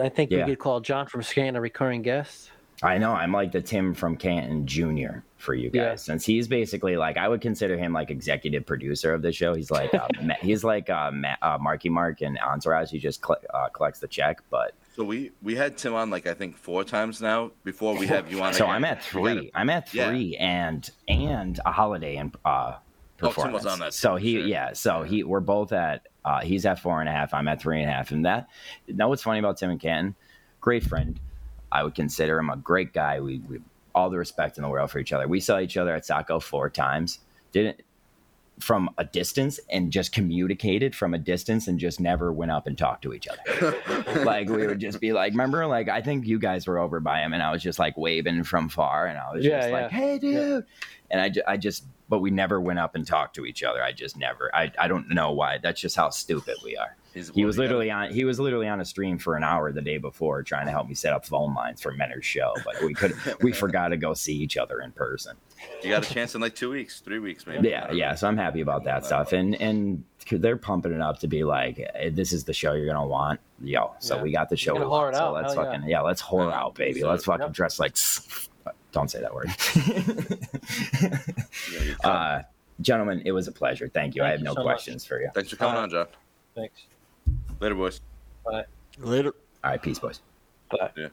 I think Yeah. we could call John from Scan a recurring guest. I know. I'm like the Tim from Canton Jr. for you guys, Yeah. since he's basically like I would consider him like executive producer of the show. He's like uh, Ma- he's like uh, Ma- uh, Marky Mark and Entourage. He just cl- uh, collects the check, but So we we had Tim on like I think four times now before we have you on. so again. I'm at three. I'm at Yeah. three, and and a holiday and uh, Oh, Tim was performance. on that so he sure. yeah. So he we're both at uh, he's at four and a half. I'm at three and a half, and that. Know what's funny about Tim and Canton? Great friend. I would consider him a great guy. We, we all the respect in the world for each other. We saw each other at Saco four times. Didn't from a distance and just communicated from a distance and just never went up and talked to each other. like we would just be like, remember, like I think you guys were over by him and I was just like waving from far and I was Yeah, just like, hey, dude. And I, ju- I just, but we never went up and talked to each other. I just never, I, I don't know why. That's just how stupid we are. He was literally on. He was literally on a stream for an hour the day before, trying to help me set up phone lines for Menner's show. But we could, we forgot to go see each other in person. Got- You got a chance in like two weeks, three weeks, maybe. Yeah, yeah. So I'm happy about that stuff, and and they're pumping it up to be like, eh, this is the show you're gonna want, yo. So Yeah. we got the show. We're We gonna whore want, it so out. let's Hell fucking yeah, let's whore Yeah. out, baby. So- Let's fucking Yep. dress like. Don't say that word. Uh, gentlemen, it was a pleasure. Thank you. I have you no so much. questions for you. Thanks for coming Uh, on, John. Thanks. Later, boys. Bye. Later. All right, peace, boys. Bye. Yeah.